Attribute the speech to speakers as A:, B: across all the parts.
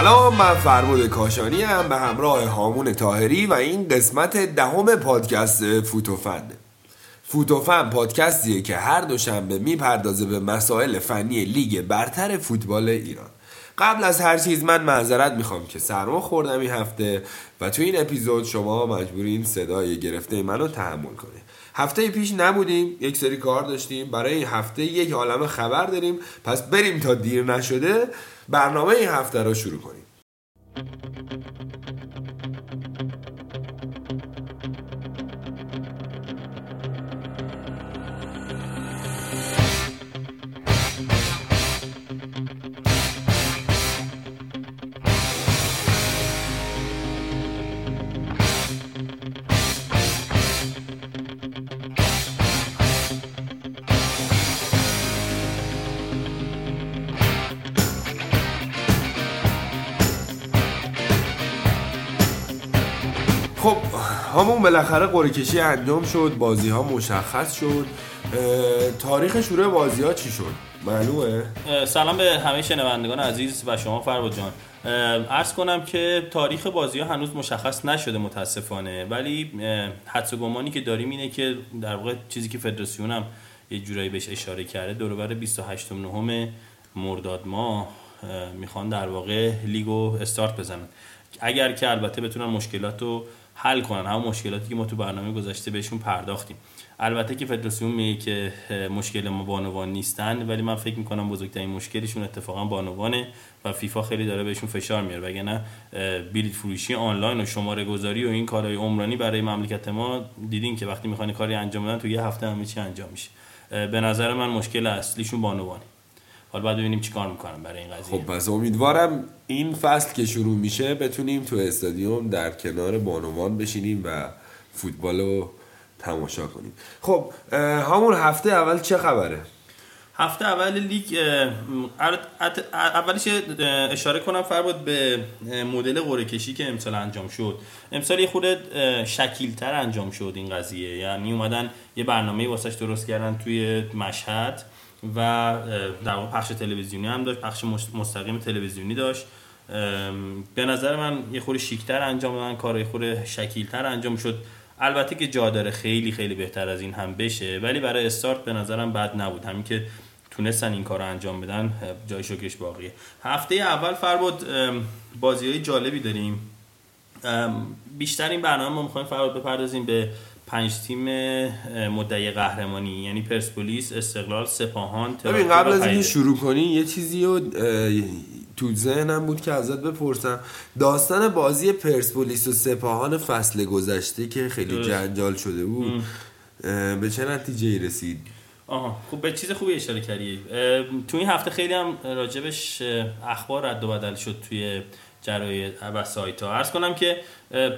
A: سلام من فرمود کاشانی هم به همراه هامون تاهری و این قسمت دهم پادکست فوتوفن فوتوفن پادکستیه که هر دوشنبه می‌پردازه به مسائل فنی لیگ برتر فوتبال ایران. قبل از هر چیز من معذرت می‌خوام که سرما خوردم این هفته و تو این اپیزود شما مجبورین صدای گرفته منو تحمل کنید. هفته پیش نبودیم یک سری کار داشتیم. برای این هفته یک عالم خبر داریم. پس بریم تا دیر نشده برنامه این هفته رو شروع کنیم. خب همون بالاخره قرعه کشی انجام شد بازی ها مشخص شد. تاریخ شروع بازی ها چی شد؟ معلومه؟
B: سلام به همه شنوندگان عزیز و شما فرباد جان. ارز کنم که تاریخ بازی ها هنوز مشخص نشده متاسفانه. ولی حدس و گمانی که داریم اینه که در واقع چیزی که فدراسیون هم یه جورایی بهش اشاره کرده دوربر 28 نهم مرداد ماه اه، می‌خوان در واقع لیگو استارت بزنن. اگر که البته بتونن مشکلات رو حل کنن. همون مشکلاتی که ما تو برنامه گذشته بهشون پرداختیم. البته که فدراسیون میگه که مشکل ما بانوان نیستن ولی من فکر می‌کنم بزرگترین مشکلشون اتفاقا بانوانه و فیفا خیلی داره بهشون فشار میاره. وگرنه بلیط فروشی آنلاین و شماره گذاری و این کارهای عمرانی برای مملکت ما دیدین که وقتی می‌خوان کاری انجام بدن تو یه هفته همه چی انجام میشه. به نظر من مشکل اصلیشون بانوانه. حالا بعد ببینیم چیکار می‌کنن برای این قضیه.
A: خب پس امیدوارم این فصل که شروع میشه بتونیم تو استادیوم در کنار بانوان بشینیم و فوتبال رو تماشا کنیم. خب همون هفته اول چه خبره؟
B: هفته اول لیگ اولش اشاره کنم فرباد به مدل قرعه کشی که امسال انجام شد. امسال یه خورده شکیلتر انجام شد این قضیه. یعنی اومدن یه برنامه واسش درست کردن توی مشهد. و در واقع پخش تلویزیونی هم داشت پخش مست- مستقیم تلویزیونی داشت. به نظر من یه خورده شیکتر انجام دادن کار یه خورده شکیلتر انجام شد. البته که جا داره خیلی خیلی بهتر از این هم بشه. ولی برای استارت به نظرم بد نبود. همین که تونستن این کار انجام بدن جای شکرش باقیه. هفته اول فرباد بازی های جالبی داریم. بیشتر این برنامه ما می‌خوایم فراد بپردازیم به پنج تیم مدعی قهرمانی یعنی پرسپولیس استقلال سپاهان
A: ببین قبل از اینکه. شروع کنی یه چیزی رو تو ذهنم بود که ازت بپرسم داستان بازی پرسپولیس و سپاهان فصل گذشته که خیلی
B: درست.
A: جنجال شده بود به چه نتیجه رسید
B: آها خب به چیز خوبی اشاره کردی تو این هفته خیلی هم راجبش اخبار رد و بدل شد توی جرای و سایت ها عرض کنم که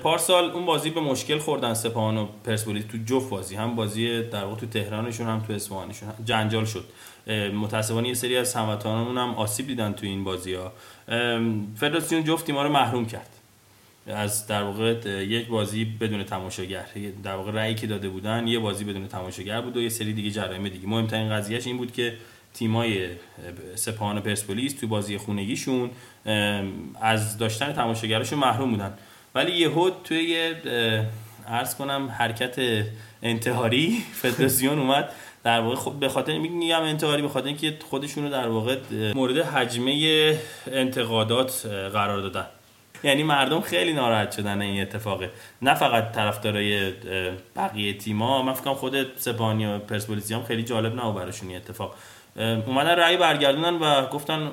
B: پارسال اون بازی به مشکل خوردن سپاهان و پرسپولیس تو جفت بازی. هم بازی در واقع تو تهرانشون هم تو اصفهانشون. جنجال شد. متاسفانه یه سری از هموطنانمون هم آسیب دیدن تو این بازی ها فدراسیون جفت تیم‌ها رو محروم کرد. از در واقع یک بازی بدون تماشاگر. در واقع رأیی که داده بودن یه بازی بدون تماشاگر بود و یه سری دیگه جرایم دیگه. مهمترین قضیهش این بود که تیمای سپاهان و پرسپولیس تو بازی خونگیشون از داشتن تماشاگرشون محروم بودن. ولی یهو توی یه عرض کنم حرکت انتحاری فدراسیون اومد. در واقع خب به خاطر میگم انتحاری به خاطر اینکه خودشون رو در واقع مورد حجمه انتقادات قرار دادن. یعنی مردم خیلی ناراحت شدن این اتفاقه. نه فقط طرفدارای بقیه تیما من فکر خود سپاهانی و پرسپولیسی هم خیلی جالب نبود براشون این اتفاق. اومدن رأی برگردونن و گفتن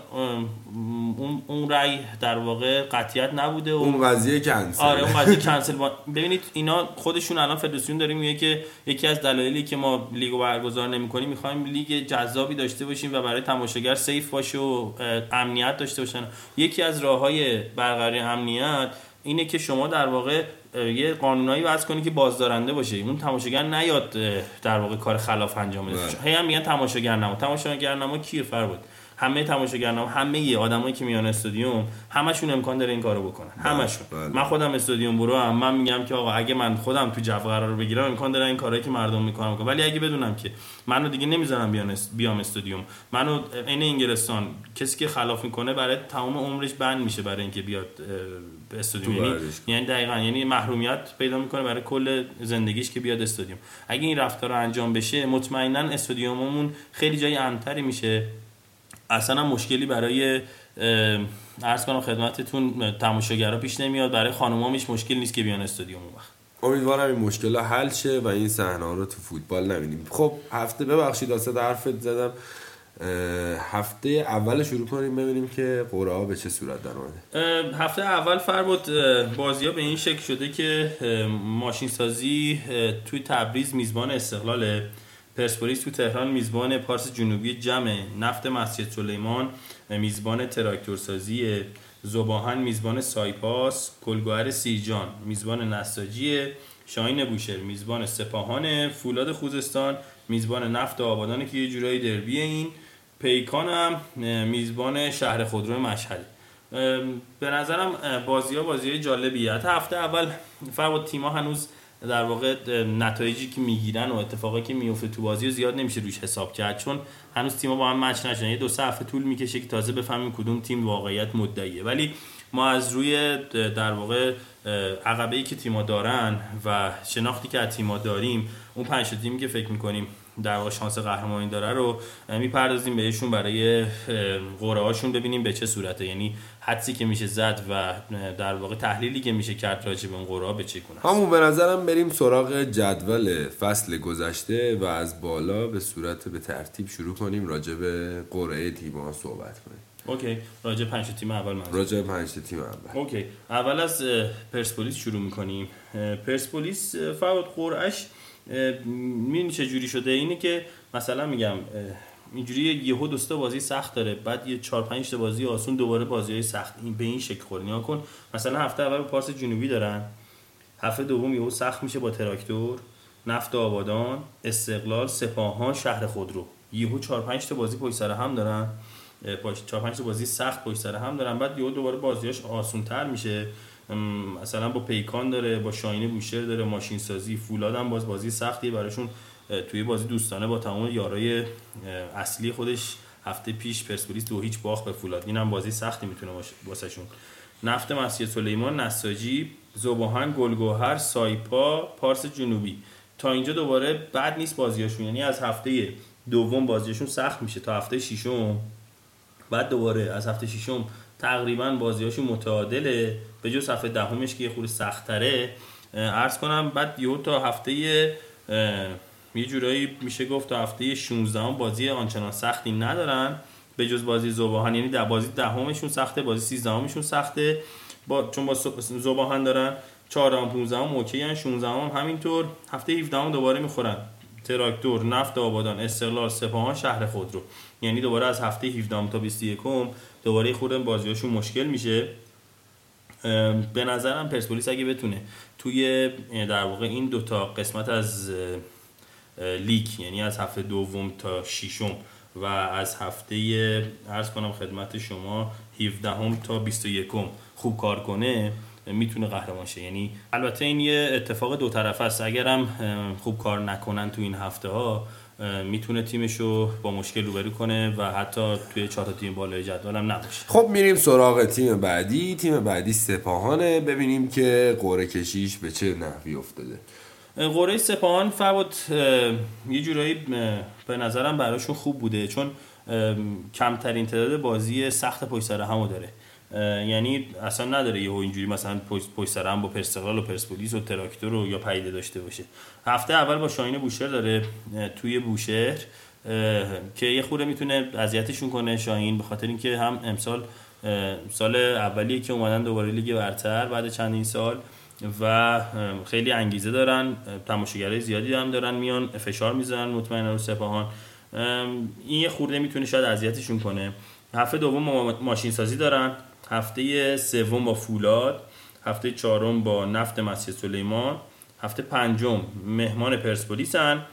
B: اون اون رأی در واقع قطعیت نبوده و
A: اون قضیه کنسل
B: آره اون قضیه کنسل. ببینید اینا خودشون الان فدراسیون داره میگه که یکی از دلایلی که ما لیگو برگزار نمی‌کنیم می‌خوایم لیگ جذابی داشته باشیم و برای تماشاگر سیف باشه و امنیت داشته باشن یکی از راههای برقراری امنیت اینه که شما در واقع یه قانونایی وضع کنی که بازدارنده باشه. اون تماشاگر نیاد در واقع کار خلاف انجام بده.
A: بله.
B: هی هم میگن تماشاگر نما تماشاگر نما کیه فر بود همه تماشاگران همه آدمایی که میان استادیوم همشون امکان داره این کارو بکنن. همشون.
A: بله.
B: من خودم استادیوم برو هم من میگم که آقا اگه من خودم تو جو قرار بگیرم امکان داره این کارهایی که مردم می‌کنم بکنم ولی اگه بدونم که منو دیگه نمی‌ذارم بیان است- بیام استادیوم. منو عین انگلستان کسی که خلاف می‌کنه برای تمام عمرش بند میشه برای اینکه بیاد
A: تو
B: یعنی. یعنی دقیقا یعنی محرومیت پیدا می‌کنه برای کل زندگیش که بیاد استادیوم اگه این رفتار رو انجام بشه مطمئنا استادیوممون خیلی جای امنتری میشه. اصلا مشکلی برای عرض کنم خدمتتون تماشاگرها پیش نمیاد. برای خانوما هیچ مشکل نیست که بیان استادیوم اون وقت.
A: امیدوارم این مشکل ها حل شه و این صحنه رو تو فوتبال نبینیم. خب هفته ببخشید واسه حرفت زدم. هفته اول شروع کنیم ببینیم که قرعه ها به چه صورت در اومده.
B: هفته اول فر بود بازی ها به این شکل شده که ماشین سازی توی تبریز میزبان استقلال پرسپولیس تو تهران میزبان پارس جنوبی جمع نفت مسجد سلیمان میزبان تراکتورسازی زباهن میزبان سایپاس گلگوهر سیرجان میزبان نساجی شاهین بوشهر میزبان سپاهان فولاد خوزستان میزبان نفت آبادان که یه جورایی دربی این. پیکان هم اه، میزبان شهر خودرو مشهد به نظرم بازی ها بازی جالبیه. حتی هفته اول فرق تیما هنوز در واقع نتایجی که می‌گیرن و اتفاقی که میفته تو بازی زیاد نمیشه روش حساب کرد چون هنوز تیما با هم مچ نشدن. یه دو سه هفته طول می‌کشه که تازه بفهمیم کدوم تیم واقعیت مدعیه. ولی ما از روی در واقع اه، عقبه ای که تیما دارن و شناختی که از تیما داریم اون پنج تا تیمی که فکر می‌کنیم در واقع شانس قهرمانی داره رو می‌پردازیم بهشون برای قرعه هاشون ببینیم به چه صورته. یعنی حدسی که میشه زد و در واقع تحلیلی که میشه کرد راجع به اون قرعه به چه است.
A: همون به نظرم بریم سراغ جدول فصل گذشته و از بالا به صورت به ترتیب شروع کنیم راجع به قرعه تیم ها صحبت کنیم.
B: OK. راجع به پنج تیم اول منظور
A: راجع به پنج تیم اول.
B: OK. اول از پرسپولیس شروع می‌کنیم. پرسپولیس فقط قرعش می‌دونی چه جوری شده؟ اینه که مثلا میگم اینجوری یهو دوستا بازی سخت داره بعد یه 4 5 تا بازی آسون دوباره بازی های سخت این به این شکل خورد نیا کن مثلا هفته اول پارس جنوبی دارن هفته دوم یهو سخت میشه با تراکتور نفت آبادان استقلال سپاهان شهر خودرو. یهو 4 5 تا بازی پشت سر هم دارن اه، پاش- چهار پنج تا بازی سخت پشت سر هم دارن بعد یهو دوباره بازیاش آسون تر میشه. مثلا با پیکان داره با شاینه بوشهر داره ماشین سازی فولاد هم باز بازی سختیه براشون توی بازی دوستانه با تمام یارای اصلی خودش هفته پیش پرسپولیس دو هیچ باخت به فولاد. اینم بازی سختی می‌تونه باشه واسهشون. نفت مسجد سلیمان نساجی زباهن گلگوهر سایپا پارس جنوبی. تا اینجا دوباره بد نیست بازیاشون یعنی از هفته دوم بازیشون سخت میشه. تا هفته ششم بعد دوباره از هفته ششم تقریبا بازیاشون متعادله. به جز هفته دهمش که یه خورده سخت‌تره. اه، عرض کنم بعد یهو تا هفته یه جورایی میشه گفت تا هفته 16 هم بازی آنچنان سختی ندارن. به جز بازی زباهن یعنی در بازی دهمشون سخته بازی 13 همشون سخته. با چون با زباهن دارن 14 هم 15 هم اوکی هن 16 هم همینطور. هفته 17 هم دوباره می‌خورن. تراکتور نفت آبادان استقلال سپاهان شهر خودرو. یعنی دوباره از هفته 17 تا 21 دوباره خورده بازیاشون مشکل میشه. به نظرم پرسپولیس اگه بتونه توی در واقع این دوتا قسمت از لیگ یعنی از هفته دوم تا ششم و از هفته ارز کنم خدمت شما 17 هم تا 21 خوب کار کنه می‌تونه قهرمان شه. یعنی البته این یه اتفاق دو طرفه است. اگرم خوب کار نکنن تو این هفته ها می‌تونه تیمشو با مشکل روبرو کنه و حتی توی چهار تیم بالای جدول هم نباشه.
A: خب میریم سراغ تیم بعدی. تیم بعدی سپاهانه. ببینیم که قرعه کشیش به چه نحوی افتاده.
B: قرعه سپاهان فوت یه جورایی به نظرم براشون خوب بوده چون کمترین تعداد بازی سخت پشت سر همو داره. یعنی اصلا نداره یهو اینجوری مثلا پشت پشت سر هم با پرستقلال و پرسپولیس و تراکتور رو یا پیده داشته باشه. هفته اول با شاهین بوشهر داره توی بوشهر که یه خورده می‌تونه اذیتشون کنه شاهین به خاطر اینکه هم امسال سال اولیه که اومدن دوباره لیگ برتر بعد چندین سال و خیلی انگیزه دارن تماشاگرای زیادی هم دارن میان فشار می‌زنن مطمئنا رو سپاهان. این یه خورده می‌تونه شاید اذیتشون کنه. هفته دوم ما- ماشین سازی دارن. هفته سوم با فولاد هفته چهارم با نفت مسجد سلیمان هفته پنجم مهمان پرسپولیسن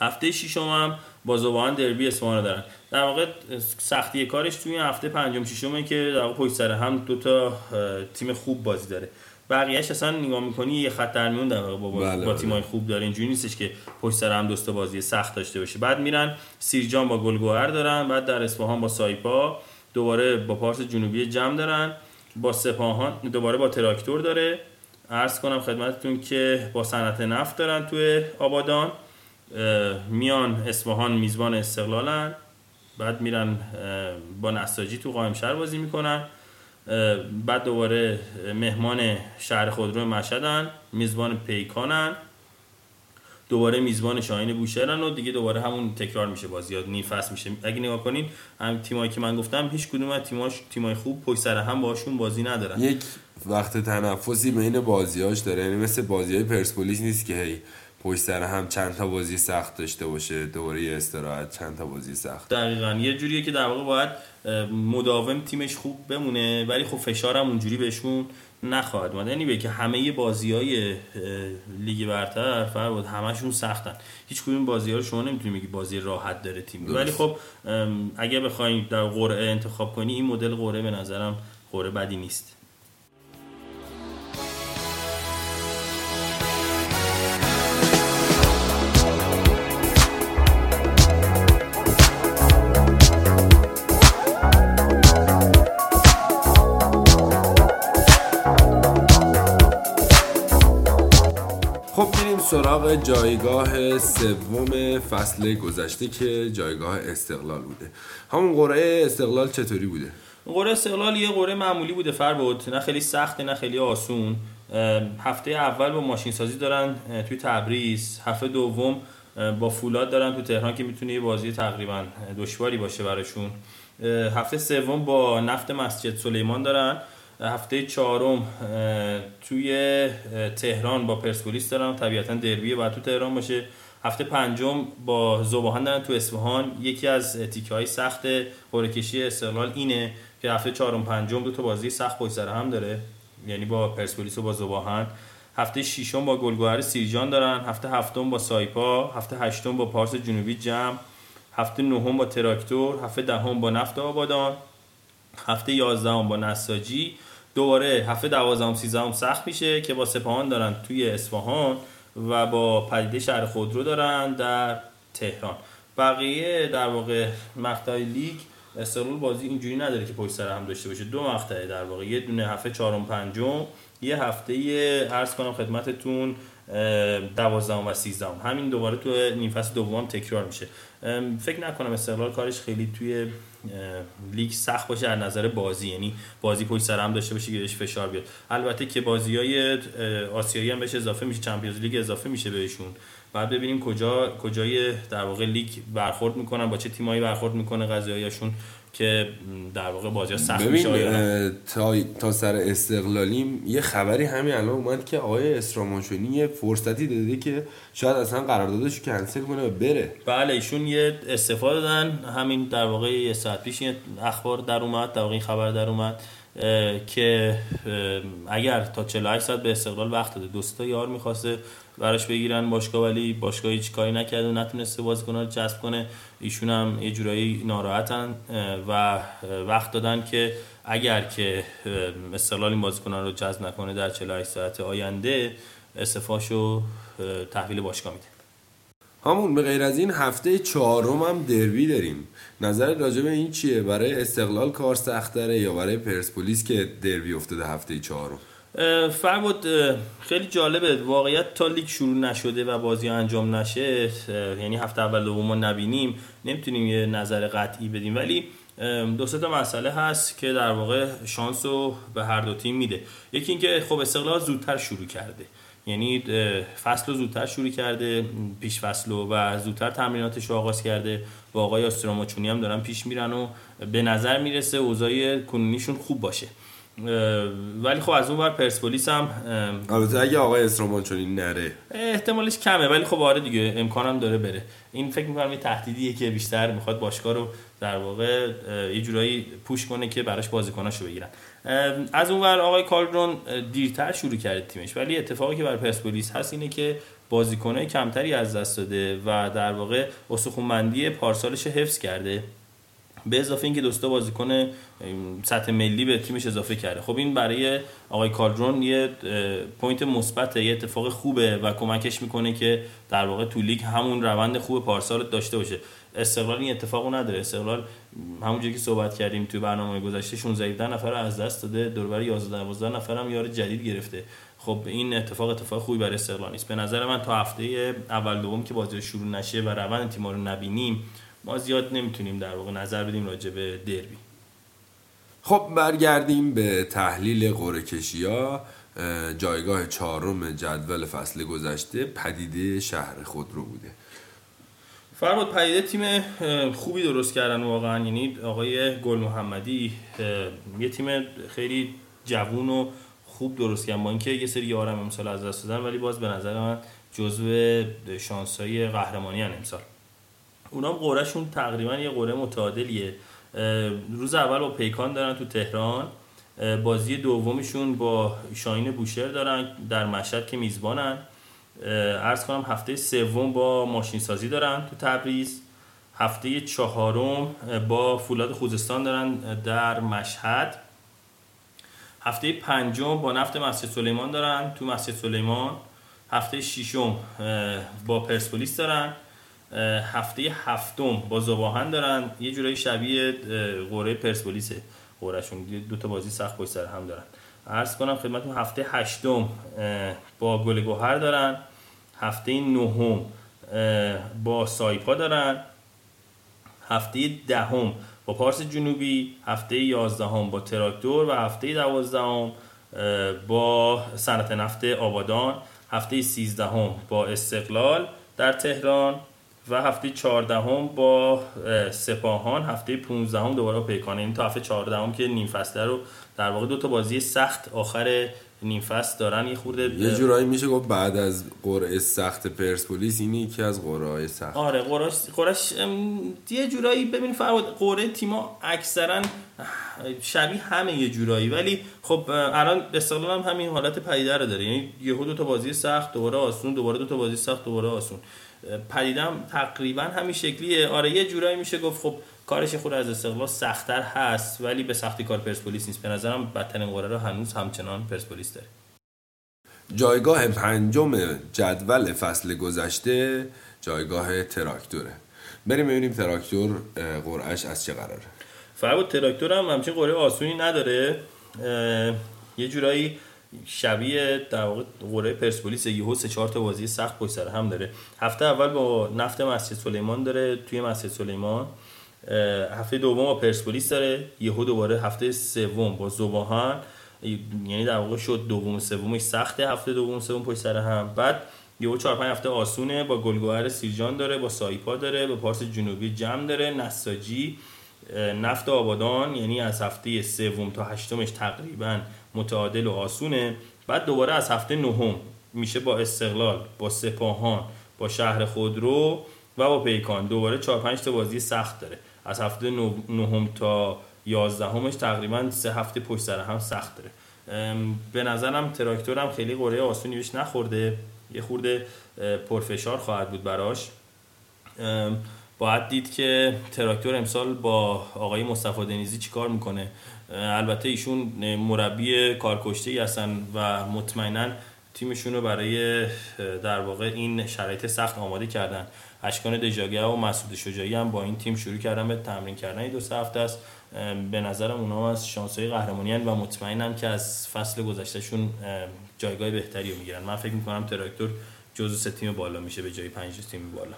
B: هفته ششم هم با زبان دربی اصفهان دارن. در واقع سختی کارش توی هفته پنجم ششمه که در واقع پشت سر هم دو تا تیم خوب بازی داره. بقیهش اصلا نگاه می‌کنی یه خط در میون در واقع با, بله با بله. تیمای خوب داره. اینجوری نیستش که پشت سر هم دوست بازی سخت داشته باشه. بعد میرن سیرجان با گلگوهر دارن بعد در اصفهان با سایپا. دوباره با پارس جنوبی جمع دارن با سپاهان دوباره با تراکتور داره. عرض کنم خدمتتون که با صنعت نفت دارن توی آبادان. میان اصفهان میزبان استقلالن بعد میرن با نساجی تو قائم شهر بازی می‌کنن. بعد دوباره مهمان شهر خودرو مشهدن میزبان پیکانن. دوباره میزبان شاهین بوشهرن و دیگه دوباره همون تکرار میشه بازی ها نیفس میشه. اگه نگاه کنین هم تیمایی که من گفتم هیچ کدوم از تیماش تیمای خوب پشت سر هم باشون بازی ندارن.
A: یک وقت تنفسی بین بازیاش داره. یعنی مثل بازی های پرسپولیس نیست که هی پشت سر هم چند تا بازی سخت داشته باشه دوباره یه استراحت چند تا بازی سخت.
B: دقیقا. یه جوریه که در واقع باید مداوم تیمش خوب بمونه ولی خب فشارم اونجوری بهشون نخواهد اومد. یعنی که همه بازی های لیگ برتر فرود همشون سختن. هیچ کدوم بازی ها رو شما نمی‌تونید بگی بازی راحت داره تیم ولی خب اگه بخواید در قرعه انتخاب کنی این مدل قرعه به نظرم قرعه بدی نیست.
A: سراغ جایگاه سوم فصل گذشته که جایگاه استقلال بوده. همون قرعه استقلال چطوری بوده؟
B: قرعه استقلال یه قرعه معمولی بوده فر بود نه خیلی سخته نه خیلی آسون. هفته اول با ماشین سازی دارن توی تبریز. هفته دوم با فولاد دارن تو تهران که می‌تونه یه بازی تقریبا دشواری باشه براشون. هفته سوم با نفت مسجد سلیمان دارن. هفته چهارم توی تهران با پرسپولیس دارم. طبیعتا دربی باید تو تهران باشه. هفته پنجم با زباهن دارن تو اصفهان. یکی از تیکه های سخت قرعه‌کشی استقلال اینه که هفته چهارم پنجم دو تا بازی سخت پشت سر هم داره. یعنی با پرسپولیس و با زباهن هفته ششم با گلگوهر سیرجان دارن. هفته هفتم با سایپا. هفته هشتم با پارس جنوبی جمع. هفته نهم با تراکتور. هفته دهم با نفت آبادان. هفته 11 با نساجی دوباره هفته 12 13 سخت میشه که با سپاهان دارن توی اصفهان و با پدیده شهر خودرو دارن در تهران. بقیه در واقع مقطع لیگ استقلال بازی اینجوری نداره که پشت سر هم داشته باشه. دو مقطعه در واقع. یه دونه هفته چهارم پنجم یه هفته عرض کنم خدمتتون دوازدهم و سیزدهم. همین دوباره تو نیم فصل دوم تکرار میشه. فکر نکنم استقلال کارش خیلی توی لیگ سخت باشه از نظر بازی. یعنی بازی پشت سر هم داشته باشه که بهش فشار بیاد. البته که بازی های آسیایی هم بهش اضافه میشه چمپیونز لیگ اضافه میشه بهشون. بعد ببینیم کجا کجای در واقع لیگ برخورد می‌کنن با چه تیمایی برخورد می‌کنه قضیهایشون که در واقع بازی سخت
A: میشه تا, تا سر استقلالیم یه خبری همین الان اومد که آقای اسرامانشونی یه فرصتی داده که شاید اصلا قراردادش کنسل کنه و بره.
B: بله ایشون یه استفاده دادن. همین در واقع یه ساعت پیش یه اخبار در اومد در واقع این خبر در اومد که اگر تا 48 ساعت به استقلال وقت داده دوستا یار می‌خواسته. براش بگیرن. باشگاه ولی باشگاه هیچ کاری نکرده و نتونسته بازیکن‌ها رو جذب کنه. ایشون هم یه جورایی ناراحتن و وقت دادن که اگر که استقلال این بازیکن‌ها رو جذب نکنه در 48 ساعت آینده استفاشو تحویل باشگاه میده.
A: همون به غیر از این هفته چهارم هم دربی داریم. نظر راجع به این چیه؟ برای استقلال کار سختره یا برای پرسپولیس که دربی افتاده هفته چهارم؟
B: فرمود خیلی جالبه. واقعیت تا لیگ شروع نشده و بازی انجام نشه یعنی هفته اول دوم ما نبینیم. نمی‌تونیم یه نظر قطعی بدیم. ولی دو تا مسئله هست که در واقع شانس رو به هر دو تیم میده. یکی اینکه خب استقلال زودتر شروع کرده. یعنی فصل رو زودتر شروع کرده پیش فصل و زودتر تمریناتش رو آغاز کرده. و آقای آستراماچونی هم دارن پیش میرن و به نظر می‌رسه اوضاع کنونیشون خوب باشه. ولی خب از اون بر پرسپولیس هم
A: البته اگه آقای استرومان چنین نره.
B: احتمالش کمه ولی خب آره دیگه امکانم داره بره. این فکر می‌کنم یه تهدیدیه که بیشتر می‌خواد باشگاه رو در واقع یه جورایی push کنه که براش بازیکناشو بگیرن. از اون ور آقای کالدرون دیرتر شروع کرده تیمش. ولی اتفاقی که بر پرسپولیس هست اینه که بازیکنای کمتری از دست داده و در واقع استخوان‌بندی پارسالش حفظ کرده. به اضافه اینکه دو سه تا بازیکن سطح ملی به تیمش اضافه کرده. خب این برای آقای کالدرون یه point مثبت یه اتفاق خوبه و کمکش می‌کنه که در واقع تو لیگ همون روند خوب پارسال داشته باشه. استقلال این اتفاقو نداره. استقلال همونجوری که صحبت کردیم توی برنامه گذشته 16 نفر از دست داده دوربر 11 12 نفر هم یار جدید گرفته. خب این اتفاق اتفاق خوبی برای استقلال نیست. به نظر من تا هفته اول دوم که بازی شروع نشه و روند تیم رو نبینیم ما زیاد نمی‌تونیم در واقع نظر بدیم راجع به دربی.
A: خب برگردیم به تحلیل قرعه ها جایگاه چهارم جدول فصل گذشته پدیده شهر خود رو بوده.
B: فرمود پدیده تیم خوبی درست کردن واقعا. یعنی آقای گل محمدی یه تیم خیلی جوون و خوب درست کردن با اینکه یه سری یارم امسال از دست دادن ولی باز به نظر من جزو شانسای قهرمانی هن امسال اونام قورهشون تقریبا یه قوره متعادلیه. روز اول با پیکان دارن تو تهران. بازی دومشون با شاین بوشهر دارن در مشهد که میزبانن. ارز کنم هفته سوم با ماشین سازی دارن تو تبریز. هفته چهارم با فولاد خوزستان دارن در مشهد. هفته پنجم با نفت مسجد سلیمان دارن تو مسجد سلیمان. هفته ششم با پرسپولیس دارن. هفته هفتم با زباهن دارن. یه جورایی شبیه قوره پرسپولیسه. قورهشون. دو تا بازی سخت پشت سر هم دارن. عرض کنم خدمتتون هفته هشتم با گل گوهر دارن. هفته نهم با سایپا دارن. هفته دهم با پارس جنوبی. هفته یازدهم با تراکتور و هفته دوازدهم با صنعت نفت آبادان هفته سیزدهم با استقلال در تهران. و هفته 14 هم با سپاهان هفته 15 هم دوباره پیکانه این تا هفته 14 هم که نیم فصله رو در واقع دو تا بازی سخت آخر نیم فصل دارن. یه خورده
A: یه جورایی میشه گفت بعد از قرعه سخت پرسپولیس اینی یکی از قرعه سخت.
B: آره قرعش یه جورایی ببین فرود قرعه تیما اکثرا شبیه همه یه جورایی. ولی خب الان استقلال هم همین حالت پدیده رو داره. یعنی یهو دو تا بازی سخت دوباره آسون دوباره دو تا بازی سخت دوباره آسون. پدیدم تقریبا همین شکلیه. آره یه جورایی میشه گفت خب کارش خود از استقلال سختتر هست ولی به سختی کار پرسپولیس نیست. به نظرم بدترین قرعه رو هنوز همچنان پرسپولیس داره.
A: جایگاه پنجم جدول فصل گذشته جایگاه تراکتوره. بریم ببینیم تراکتور قرعش از چه قراره.
B: فرق تراکتور هم همچین قرعه آسونی نداره. یه جورایی شبیه در واقع قرعه پرسپولیس یهو سه چهار تا بازی سخت پشت سر هم داره. هفته اول با نفت مسجد سلیمان داره توی مسجد سلیمان. هفته دوم با پرسپولیس داره. یهو دوباره هفته سوم با زباهان یعنی در واقع شد دوم سومش سخته هفته دوم سوم پشت سر هم. بعد یهو چهار پنج هفته آسونه با گلگوهر سیرجان داره با سایپا داره با پارس جنوبی جمع داره نساجی. نفت آبادان یعنی از هفته سوم تا هشتمش تقریبا متعادل و آسونه. بعد دوباره از هفته نهم میشه با استقلال با سپاهان با شهر خودرو و با پیکان. دوباره 4 5 تا بازی سخت داره. از هفته نهم تا 11 همش تقریبا سه هفته پشت سر هم سخت داره. به نظرم تراکتورم خیلی قرعه آسونی بهش نخورده. یه خورده پرفشار خواهد بود براش. باید دید که تراکتور امسال با آقای مصطفی دنیزی چیکار می‌کنه؟ البته ایشون مربی کارکشته ای هستن و مطمئنا تیمشون رو برای در واقع این شرایط سخت آماده کردن. اشکان دژاگه و مسعود شجاعی هم با این تیم شروع کردن به تمرین کردن. دو سه هفته است. به نظرم اونا از شانسای قهرمانی و مطمئنم که از فصل گذشتهشون جایگاه بهتری رو می‌گیرن. من فکر می‌کنم تراکتور جزو سه تیم بالا میشه به جای پنج تیم بالا.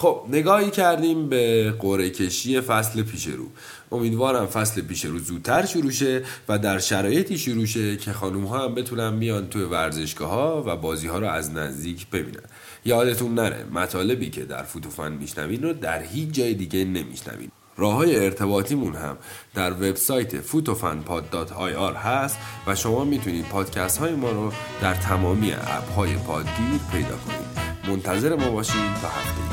A: خب نگاهی کردیم به قرعه کشی فصل پیش رو امیدوارم فصل پیش رو زودتر شروع شه و در شرایطی شروع شه که خانوم ها هم بتونن بیان توی ورزشگاه ها و بازی ها رو از نزدیک ببینن. یادتون نره مطالبی که در فوتوفن میشنوین رو در هیچ جای دیگه نمیشنوین. راه های ارتباطیمون هم در وبسایت fotofanpod.ir هست و شما می‌تونید پادکست های ما رو در تمامی اپ های پادگیر پیدا کنید. منتظر ما باشید تا هفته